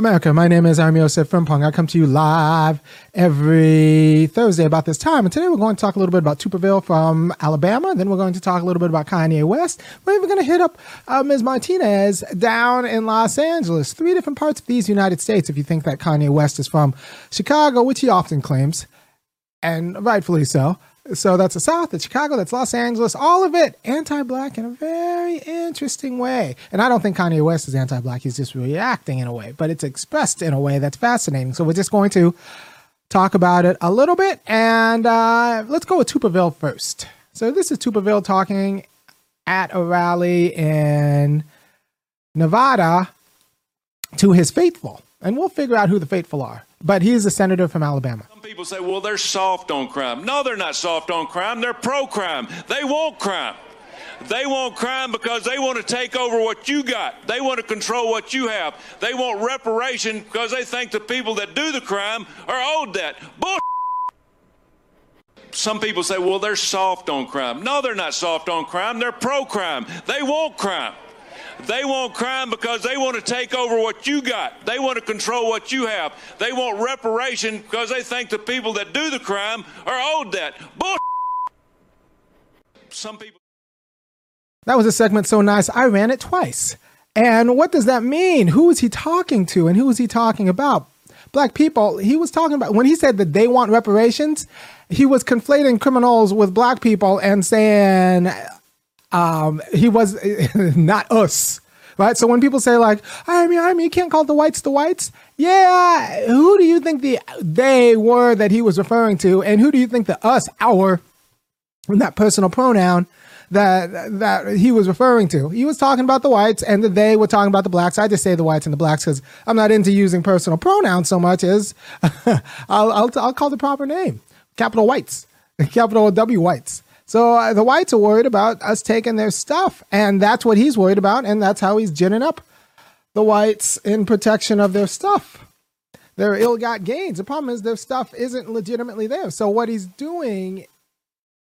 America, my name is Irami Osei-Frimpong. I come to you live every Thursday about this time. And today we're going to talk a little bit about Tuberville from Alabama. Then we're going to talk a little bit about Kanye West. We're even going to hit up uh, Ms. Martinez down in Los Angeles. Three different parts of these United States if you think that Kanye West is from Chicago, which he often claims, and rightfully so. So that's the South, that's Chicago, that's Los Angeles, all of it anti black in a very interesting way. And I don't think Kanye West is anti black, he's just reacting in a way, but it's expressed in a way that's fascinating. So we're just going to talk about it a little bit. And uh, let's go with Tuberville first. So this is Tuberville talking at a rally in Nevada to his faithful. And we'll figure out who the faithful are. But he's a senator from Alabama. Some people say, well, they're soft on crime. No, they're not soft on crime. They're pro crime. They want crime. They want crime because they want to take over what you got. They want to control what you have. They want reparation because they think the people that do the crime are owed that. Some people say, well, they're soft on crime. No, they're not soft on crime. They're pro crime. They want crime. They want crime because they want to take over what you got. They want to control what you have. They want reparation because they think the people that do the crime are owed that. Bull. Some people. That was a segment so nice, I ran it twice. And what does that mean? Who is he talking to and who is he talking about? Black people, he was talking about, when he said that they want reparations, he was conflating criminals with black people and saying um, he was not us. Right. So when people say like, I mean, I mean, you can't call the whites the whites. Yeah. Who do you think the they were that he was referring to? And who do you think the us, our, and that personal pronoun that that he was referring to. He was talking about the whites, and the they were talking about the blacks. I just say the whites and the blacks because I'm not into using personal pronouns so much as I'll, I'll I'll call the proper name, capital whites, capital W whites. So uh, the whites are worried about us taking their stuff, and that's what he's worried about, and that's how he's ginning up the whites in protection of their stuff, their ill-got gains. The problem is their stuff isn't legitimately there. So what he's doing,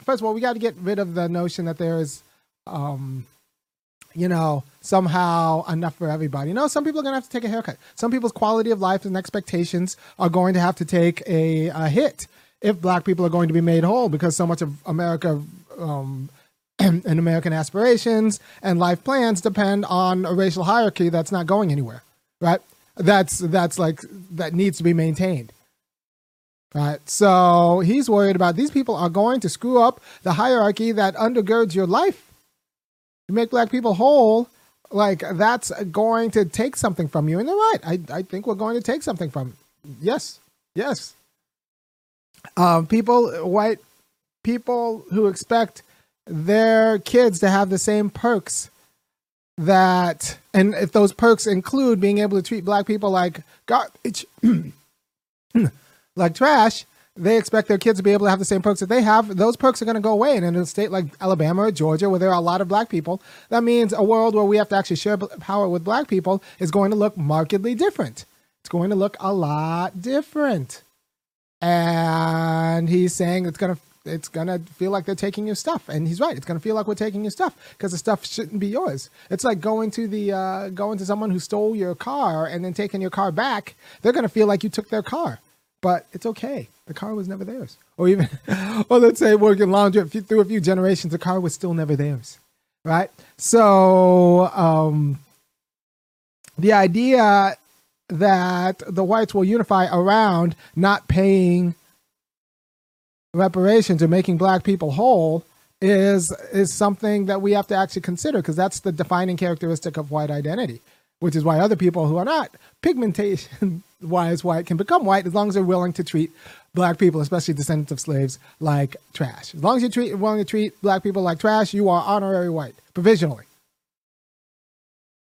first of all, we got to get rid of the notion that there is, um, you know, somehow enough for everybody. No, some people are to have to take a haircut. Some people's quality of life and expectations are going to have to take a, a hit if black people are going to be made whole because so much of America um, and, and American aspirations and life plans depend on a racial hierarchy that's not going anywhere, right? That's that's like that needs to be maintained. Right. So he's worried about these people are going to screw up the hierarchy that undergirds your life. You make black people whole, like that's going to take something from you. And they're right. I, I think we're going to take something from. Yes. Yes um, people, white people who expect their kids to have the same perks that, and if those perks include being able to treat black people like garbage, like trash, they expect their kids to be able to have the same perks that they have. Those perks are going to go away. And in a state like Alabama or Georgia, where there are a lot of black people, that means a world where we have to actually share power with black people is going to look markedly different. It's going to look a lot different and he's saying it's gonna it's gonna feel like they're taking your stuff. And he's right it's gonna feel like we're taking your stuff because the stuff shouldn't be yours. It's like going to the uh, going to someone who stole your car and then taking your car back they're gonna feel like you took their car. But it's okay the car was never theirs. Or even or let's say working laundry through a few generations the car was still never theirs right? So um the idea that the whites will unify around not paying reparations or making black people whole is is something that we have to actually consider because that's the defining characteristic of white identity which is why other people who are not pigmentation wise white can become white as long as they're willing to treat black people especially descendants of slaves like trash. As long as you treat willing to treat black people like trash you are honorary white provisionally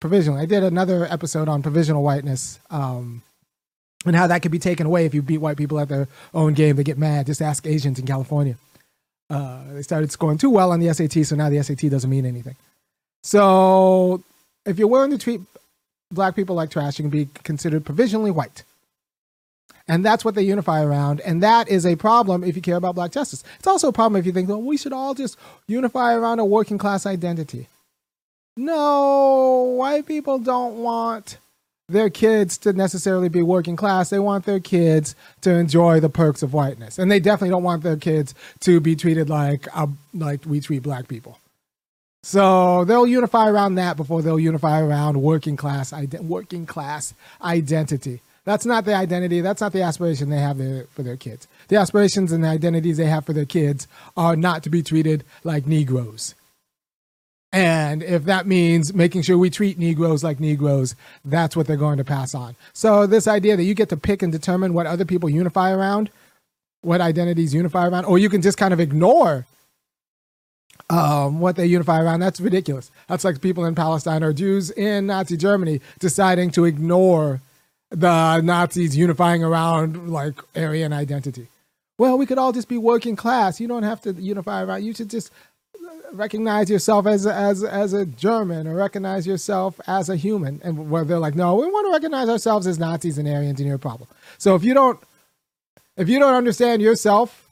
provisional. I did another episode on provisional whiteness um, and how that could be taken away if you beat white people at their own game. They get mad. Just ask Asians in California. Uh, they started scoring too well on the SAT, so now the SAT doesn't mean anything. So if you're willing to treat black people like trash, you can be considered provisionally white. And that's what they unify around. And that is a problem if you care about black justice. It's also a problem if you think, well, we should all just unify around a working class identity. No, white people don't want their kids to necessarily be working class. They want their kids to enjoy the perks of whiteness, and they definitely don't want their kids to be treated like uh, like we treat black people. So they'll unify around that before they'll unify around working class working class identity. That's not the identity. That's not the aspiration they have for their kids. The aspirations and the identities they have for their kids are not to be treated like Negroes. And if that means making sure we treat Negroes like Negroes, that's what they're going to pass on. So, this idea that you get to pick and determine what other people unify around, what identities unify around, or you can just kind of ignore um, what they unify around, that's ridiculous. That's like people in Palestine or Jews in Nazi Germany deciding to ignore the Nazis unifying around like Aryan identity. Well, we could all just be working class. You don't have to unify around. You should just recognize yourself as as as a German or recognize yourself as a human. And where they're like, no, we want to recognize ourselves as Nazis and Aryans, and your problem. So if you don't if you don't understand yourself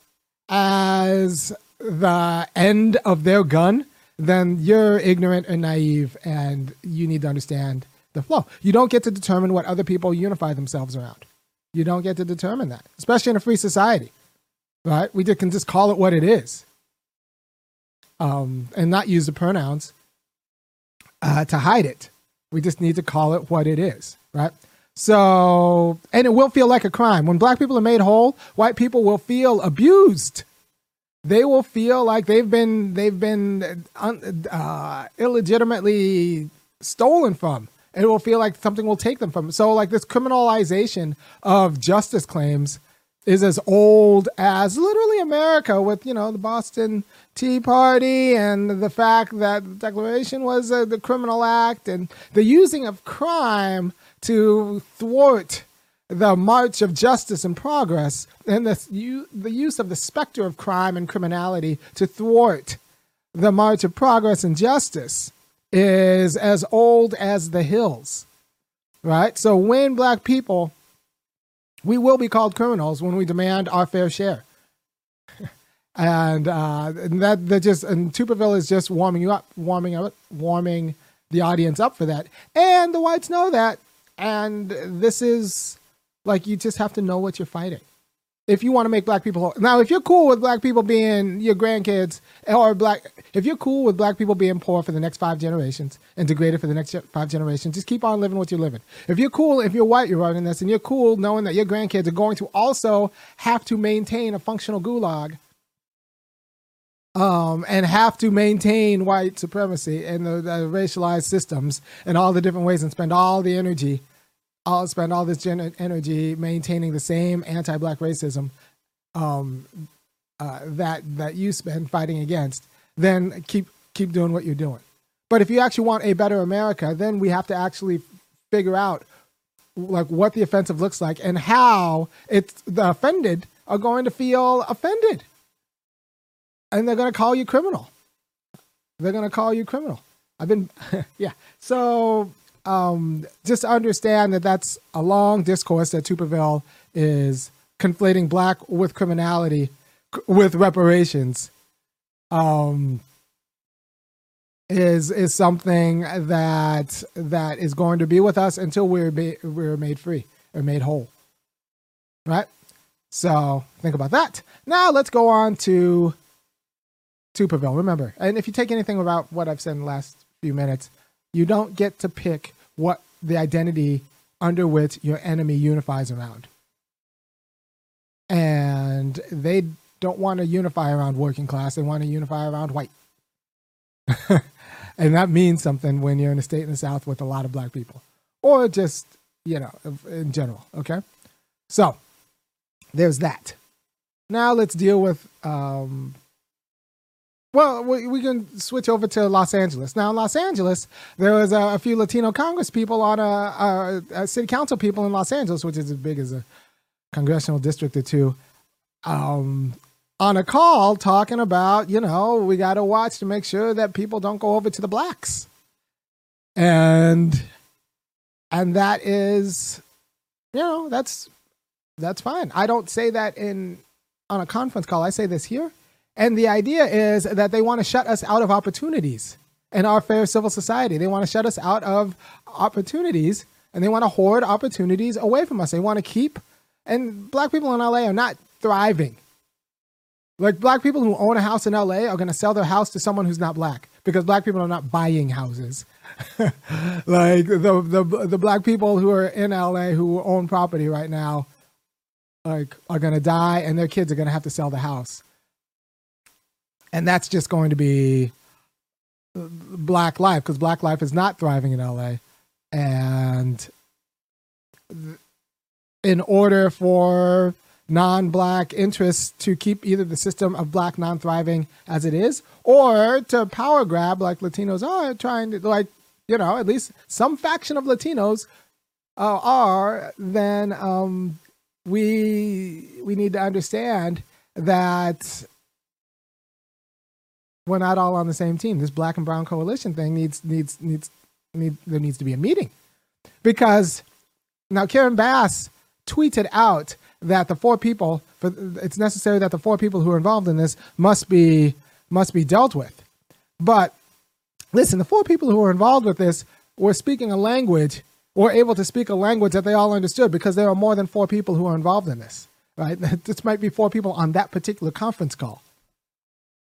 as the end of their gun, then you're ignorant and naive, and you need to understand the flow. You don't get to determine what other people unify themselves around. You don't get to determine that, especially in a free society, right? We can just call it what it is, um, and not use the pronouns uh, to hide it. We just need to call it what it is, right? So, and it will feel like a crime when black people are made whole. White people will feel abused. They will feel like they've been they've been uh, illegitimately stolen from it will feel like something will take them from. So, like this criminalization of justice claims is as old as literally America, with you know the Boston Tea Party and the fact that the Declaration was uh, the criminal act and the using of crime to thwart the march of justice and progress, and the, you, the use of the specter of crime and criminality to thwart the march of progress and justice is as old as the hills, right? So when black people, we will be called criminals when we demand our fair share. and, uh, and that that just and Tuberville is just warming you up, warming up, warming the audience up for that. And the whites know that. And this is like you just have to know what you're fighting if you want to make black people now if you're cool with black people being your grandkids or black if you're cool with black people being poor for the next five generations and degraded for the next five generations just keep on living what you're living. If you're cool if you're white you're running this and you're cool knowing that your grandkids are going to also have to maintain a functional gulag um, and have to maintain white supremacy and the, the racialized systems and all the different ways and spend all the energy I'll spend all this gen- energy maintaining the same anti-black racism um, uh, that that you spend fighting against, then keep keep doing what you're doing. But if you actually want a better America, then we have to actually figure out like what the offensive looks like and how it's the offended are going to feel offended, and they're going to call you criminal. They're going to call you criminal. I've been yeah. So um, just understand that that's a long discourse that Tuberville is conflating black with criminality with reparations. Um, is is something that that is going to be with us until we're we're made free or made whole. Right? So think about that. Now let's go on to Tuberville. Remember, and if you take anything about what I've said in the last few minutes, you don't get to pick what the identity under which your enemy unifies around. And they don't want to unify around working class, they want to unify around white. and that means something when you're in a state in the South with a lot of black people, or just, you know, in general. Okay. So there's that. Now let's deal with um, well, we, we can switch over to Los Angeles. Now, in Los Angeles, there was a, a few Latino Congress people on a, a, a, city council people in Los Angeles, which is as big as a congressional district or two, um, on a call talking about, you know, we got to watch to make sure that people don't go over to the blacks. And and that is you know, that's that's fine. I don't say that in on a conference call. I say this here and the idea is that they want to shut us out of opportunities in our fair civil society. They want to shut us out of opportunities and they want to hoard opportunities away from us. They want to keep, and black people in LA are not thriving. Like black people who own a house in LA are going to sell their house to someone who's not black because black people are not buying houses. like the, the the black people who are in LA who own property right now, like are going to die and their kids are going to have to sell the house. And that's just going to be black life because black life is not thriving in LA. And in order for non-black interests to keep either the system of black non-thriving as it is or to power grab like latinos are trying to like you know at least some faction of latinos uh, are then um, we we need to understand that we're not all on the same team this black and brown coalition thing needs needs needs need there needs to be a meeting because now karen bass tweeted out that the four people, for it's necessary that the four people who are involved in this must be must be dealt with. But listen, the four people who are involved with this were speaking a language, or able to speak a language that they all understood, because there are more than four people who are involved in this. Right? This might be four people on that particular conference call.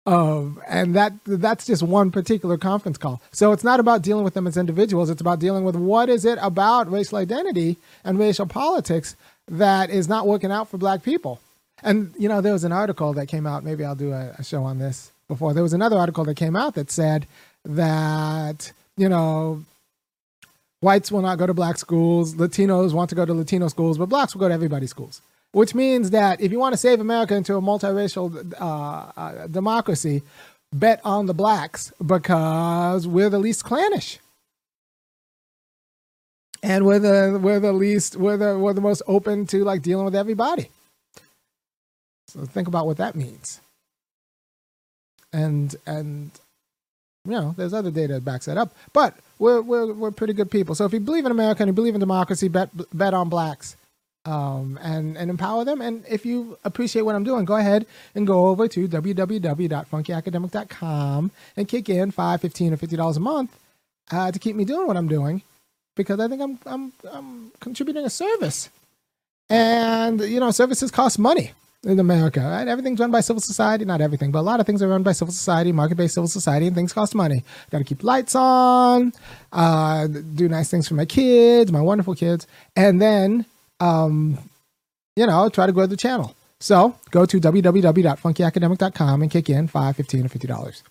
Um, and that that's just one particular conference call. So it's not about dealing with them as individuals. It's about dealing with what is it about racial identity and racial politics that is not working out for black people. And, you know, there was an article that came out, maybe I'll do a, a show on this before. There was another article that came out that said that, you know, whites will not go to black schools, Latinos want to go to Latino schools, but blacks will go to everybody's schools. Which means that if you want to save America into a multiracial uh, uh, democracy, bet on the blacks because we're the least clannish and we're the we're the least we're the we're the most open to like dealing with everybody. So think about what that means. And and you know, there's other data that backs that up, but we're we're we're pretty good people. So if you believe in America and you believe in democracy, bet bet on blacks. Um, and and empower them. And if you appreciate what I'm doing, go ahead and go over to www.funkyacademic.com and kick in five, fifteen, or fifty dollars a month uh, to keep me doing what I'm doing because I think I'm I'm I'm contributing a service, and you know services cost money in America. Right? Everything's run by civil society, not everything, but a lot of things are run by civil society, market-based civil society, and things cost money. Got to keep lights on, uh, do nice things for my kids, my wonderful kids, and then um, you know try to grow the channel. So go to www.funkyacademic.com and kick in five, fifteen, or fifty dollars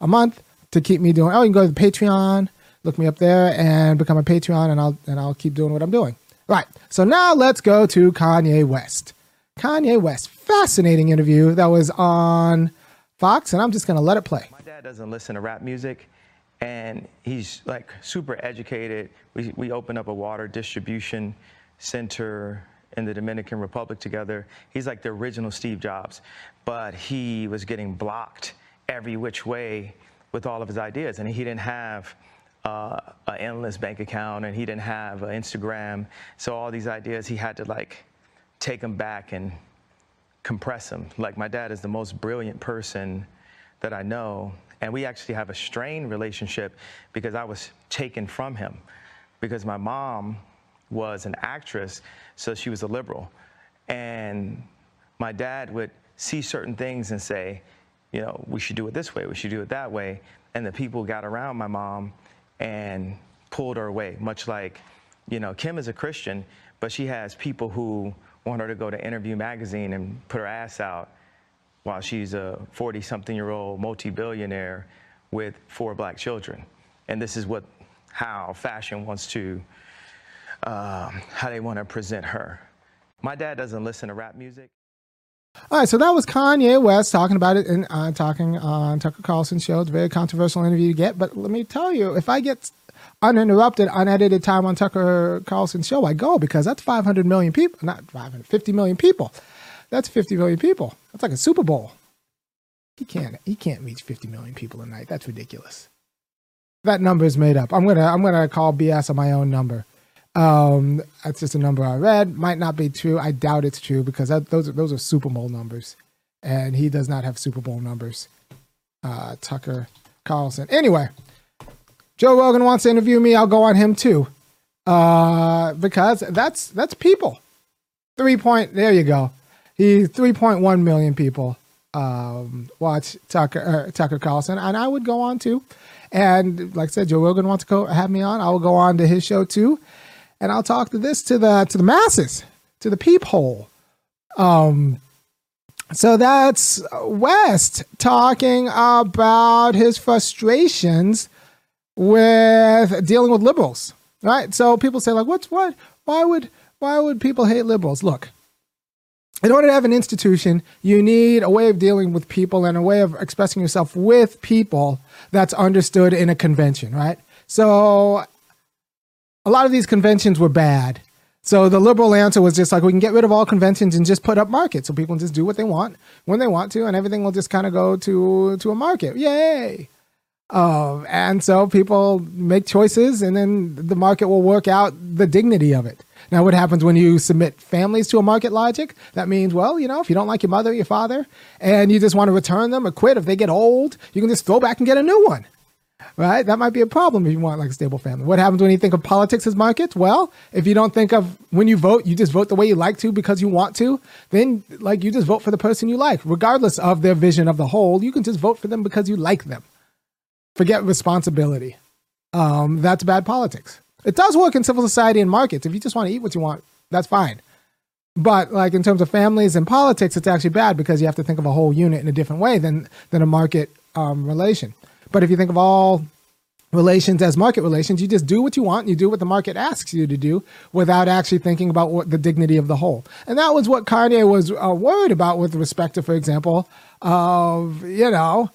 a month to keep me doing. Oh, you can go to the Patreon look me up there and become a Patreon, and I'll and I'll keep doing what I'm doing. Right. So now let's go to Kanye West. Kanye West, fascinating interview that was on Fox, and I'm just gonna let it play. My dad doesn't listen to rap music, and he's like super educated. We we opened up a water distribution center in the Dominican Republic together. He's like the original Steve Jobs, but he was getting blocked every which way with all of his ideas, and he didn't have uh, an endless bank account and he didn't have Instagram. So all these ideas, he had to like take them back and compress them. Like my dad is the most brilliant person that I know. And we actually have a strained relationship because I was taken from him. Because my mom was an actress, so she was a liberal. And my dad would see certain things and say, you know, we should do it this way, we should do it that way. And the people got around my mom and pulled her away, much like, you know, Kim is a Christian, but she has people who want her to go to Interview Magazine and put her ass out while she's a 40 something year old multi billionaire with four black children. And this is what, how fashion wants to, um, how they want to present her. My dad doesn't listen to rap music. All right, so that was Kanye West talking about it and uh, talking on Tucker Carlson's show. It's a very controversial interview to get, but let me tell you, if I get uninterrupted, unedited time on Tucker Carlson's show, I go because that's 500 million people, not 550 million people. That's 50 million people. That's like a Super Bowl. He can't. He can't reach 50 million people a night. That's ridiculous. That number is made up. I'm gonna. I'm gonna call BS on my own number. Um, that's just a number I read. Might not be true. I doubt it's true because that, those are, those are Super Bowl numbers, and he does not have Super Bowl numbers. Uh, Tucker Carlson. Anyway, Joe Rogan wants to interview me. I'll go on him too. uh, because that's that's people. Three point. There you go. He three point one million people um, watch Tucker uh, Tucker Carlson, and I would go on too. And like I said, Joe Rogan wants to go have me on. I will go on to his show too, and I'll talk to this to the to the masses, to the peephole. Um, so that's West talking about his frustrations with dealing with liberals, right? So people say like, "What's what? Why would why would people hate liberals?" Look, in order to have an institution, you need a way of dealing with people and a way of expressing yourself with people that's understood in a convention, right? So a lot of these conventions were bad. So the liberal answer was just like we can get rid of all conventions and just put up markets, so people can just do what they want when they want to, and everything will just kind of go to to a market. Yay! Um, and so people make choices, and then the market will work out the dignity of it. Now, what happens when you submit families to a market logic? That means, well, you know, if you don't like your mother your father and you just want to return them or quit, if they get old, you can just throw back and get a new one. Right? That might be a problem if you want like a stable family. What happens when you think of politics as markets? Well, if you don't think of when you vote, you just vote the way you like to because you want to, then like you just vote for the person you like, regardless of their vision of the whole. You can just vote for them because you like them. Forget responsibility. Um, that's bad politics. It does work in civil society and markets. If you just want to eat what you want, that's fine. But like in terms of families and politics, it's actually bad because you have to think of a whole unit in a different way than than a market um, relation. But if you think of all relations as market relations, you just do what you want. and You do what the market asks you to do without actually thinking about what the dignity of the whole. And that was what Kanye was uh, worried about with respect to, for example, of you know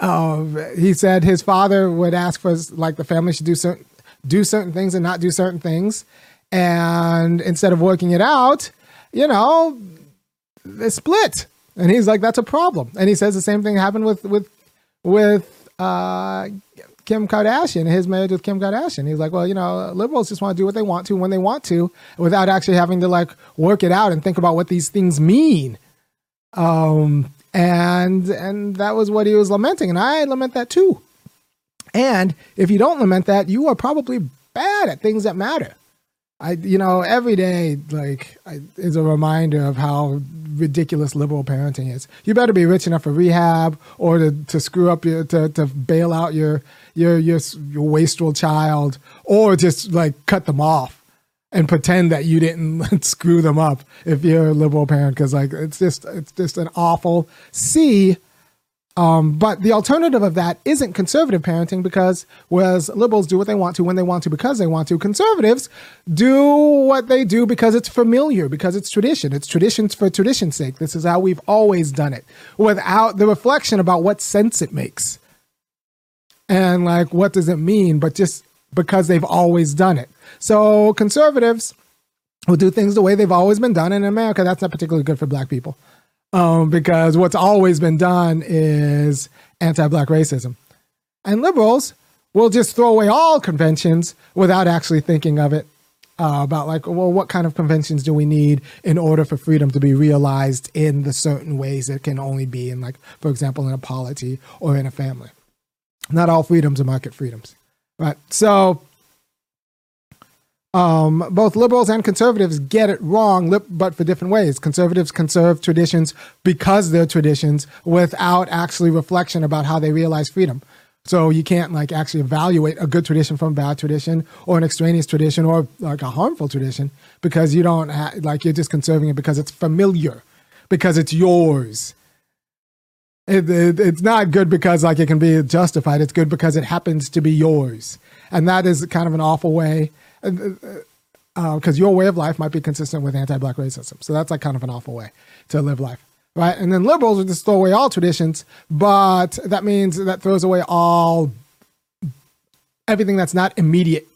uh, he said his father would ask for like the family should do certain do certain things and not do certain things, and instead of working it out, you know, they split. And he's like, that's a problem. And he says the same thing happened with with with uh, Kim Kardashian, his marriage with Kim Kardashian. He's like, well, you know, liberals just want to do what they want to when they want to, without actually having to like work it out and think about what these things mean. Um, and and that was what he was lamenting and i lament that too and if you don't lament that you are probably bad at things that matter i you know every day like I, is a reminder of how ridiculous liberal parenting is. You better be rich enough for rehab or to, to screw up your to, to bail out your your your your wastrel child or just like cut them off and pretend that you didn't screw them up if you're a liberal parent because like it's just it's just an awful see um, but the alternative of that isn't conservative parenting because whereas liberals do what they want to when they want to because they want to, conservatives do what they do because it's familiar, because it's tradition. It's traditions for tradition's sake. This is how we've always done it without the reflection about what sense it makes. And like, what does it mean? But just because they've always done it. So conservatives will do things the way they've always been done. in America, that's not particularly good for black people. Um, because what's always been done is anti-black racism. And liberals will just throw away all conventions without actually thinking of it uh, about like, well, what kind of conventions do we need in order for freedom to be realized in the certain ways it can only be in, like, for example, in a polity or in a family. Not all freedoms are market freedoms. Right. So um, both liberals and conservatives get it wrong, but for different ways. Conservatives conserve traditions because they're traditions without actually reflection about how they realize freedom. So you can't like actually evaluate a good tradition from a bad tradition or an extraneous tradition or like a harmful tradition because you don't ha- like you're just conserving it because it's familiar, because it's yours. It, it, it's not good because like it can be justified. It's good because it happens to be yours, and that is kind of an awful way. Because uh, uh, your way of life might be consistent with anti-black racism, so that's like kind of an awful way to live life, right? And then liberals would just throw away all traditions, but that means that throws away all everything that's not immediate,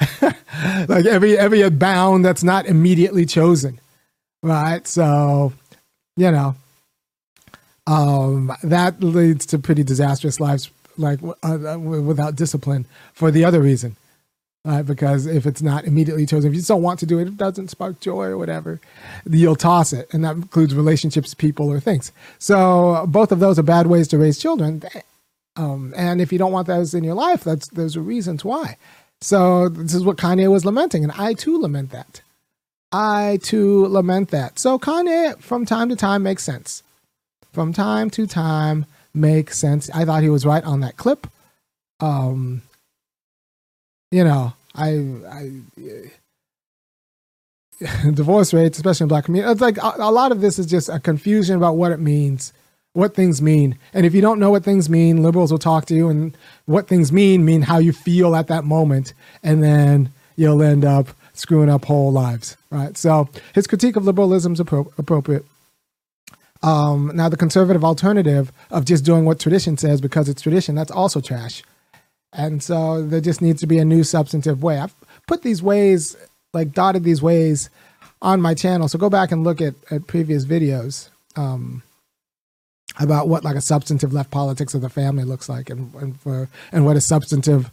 like every every bound that's not immediately chosen, right? So, you know, um, that leads to pretty disastrous lives, like uh, uh without discipline. For the other reason, uh, because if it's not immediately chosen, if you just don't want to do it, it doesn't spark joy or whatever, you'll toss it, and that includes relationships, people, or things. So both of those are bad ways to raise children. Um, and if you don't want those in your life, that's there's reasons why. So this is what Kanye was lamenting, and I too lament that. I too lament that. So Kanye, from time to time, makes sense. From time to time, makes sense. I thought he was right on that clip. Um, you know, I, I divorce rates, especially in black community, it's like a, a lot of this is just a confusion about what it means what things mean. And if you don't know what things mean, liberals will talk to you, and what things mean mean how you feel at that moment, and then you'll end up screwing up whole lives, right? So his critique of liberalism is appro- appropriate. Um, now, the conservative alternative of just doing what tradition says because it's tradition, that's also trash. And so there just needs to be a new substantive way. I've put these ways, like dotted these ways on my channel. So go back and look at, at previous videos. Um, about what like a substantive left politics of the family looks like and, and for and what a substantive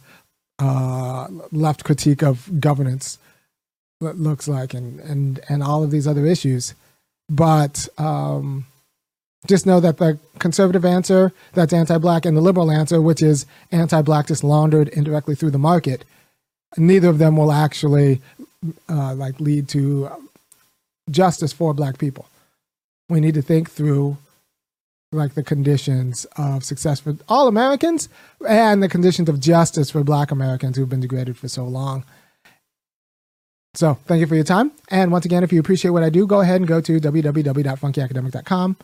uh, left critique of governance looks like and and and all of these other issues but um, just know that the conservative answer that's anti-black and the liberal answer which is anti-black just laundered indirectly through the market neither of them will actually uh, like lead to justice for black people we need to think through like the conditions of success for all Americans and the conditions of justice for black Americans who've been degraded for so long. So thank you for your time. And once again, if you appreciate what I do, go ahead and go to www.funkyacademic.com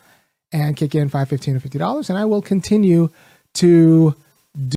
and kick in 5 15 or $50 and I will continue to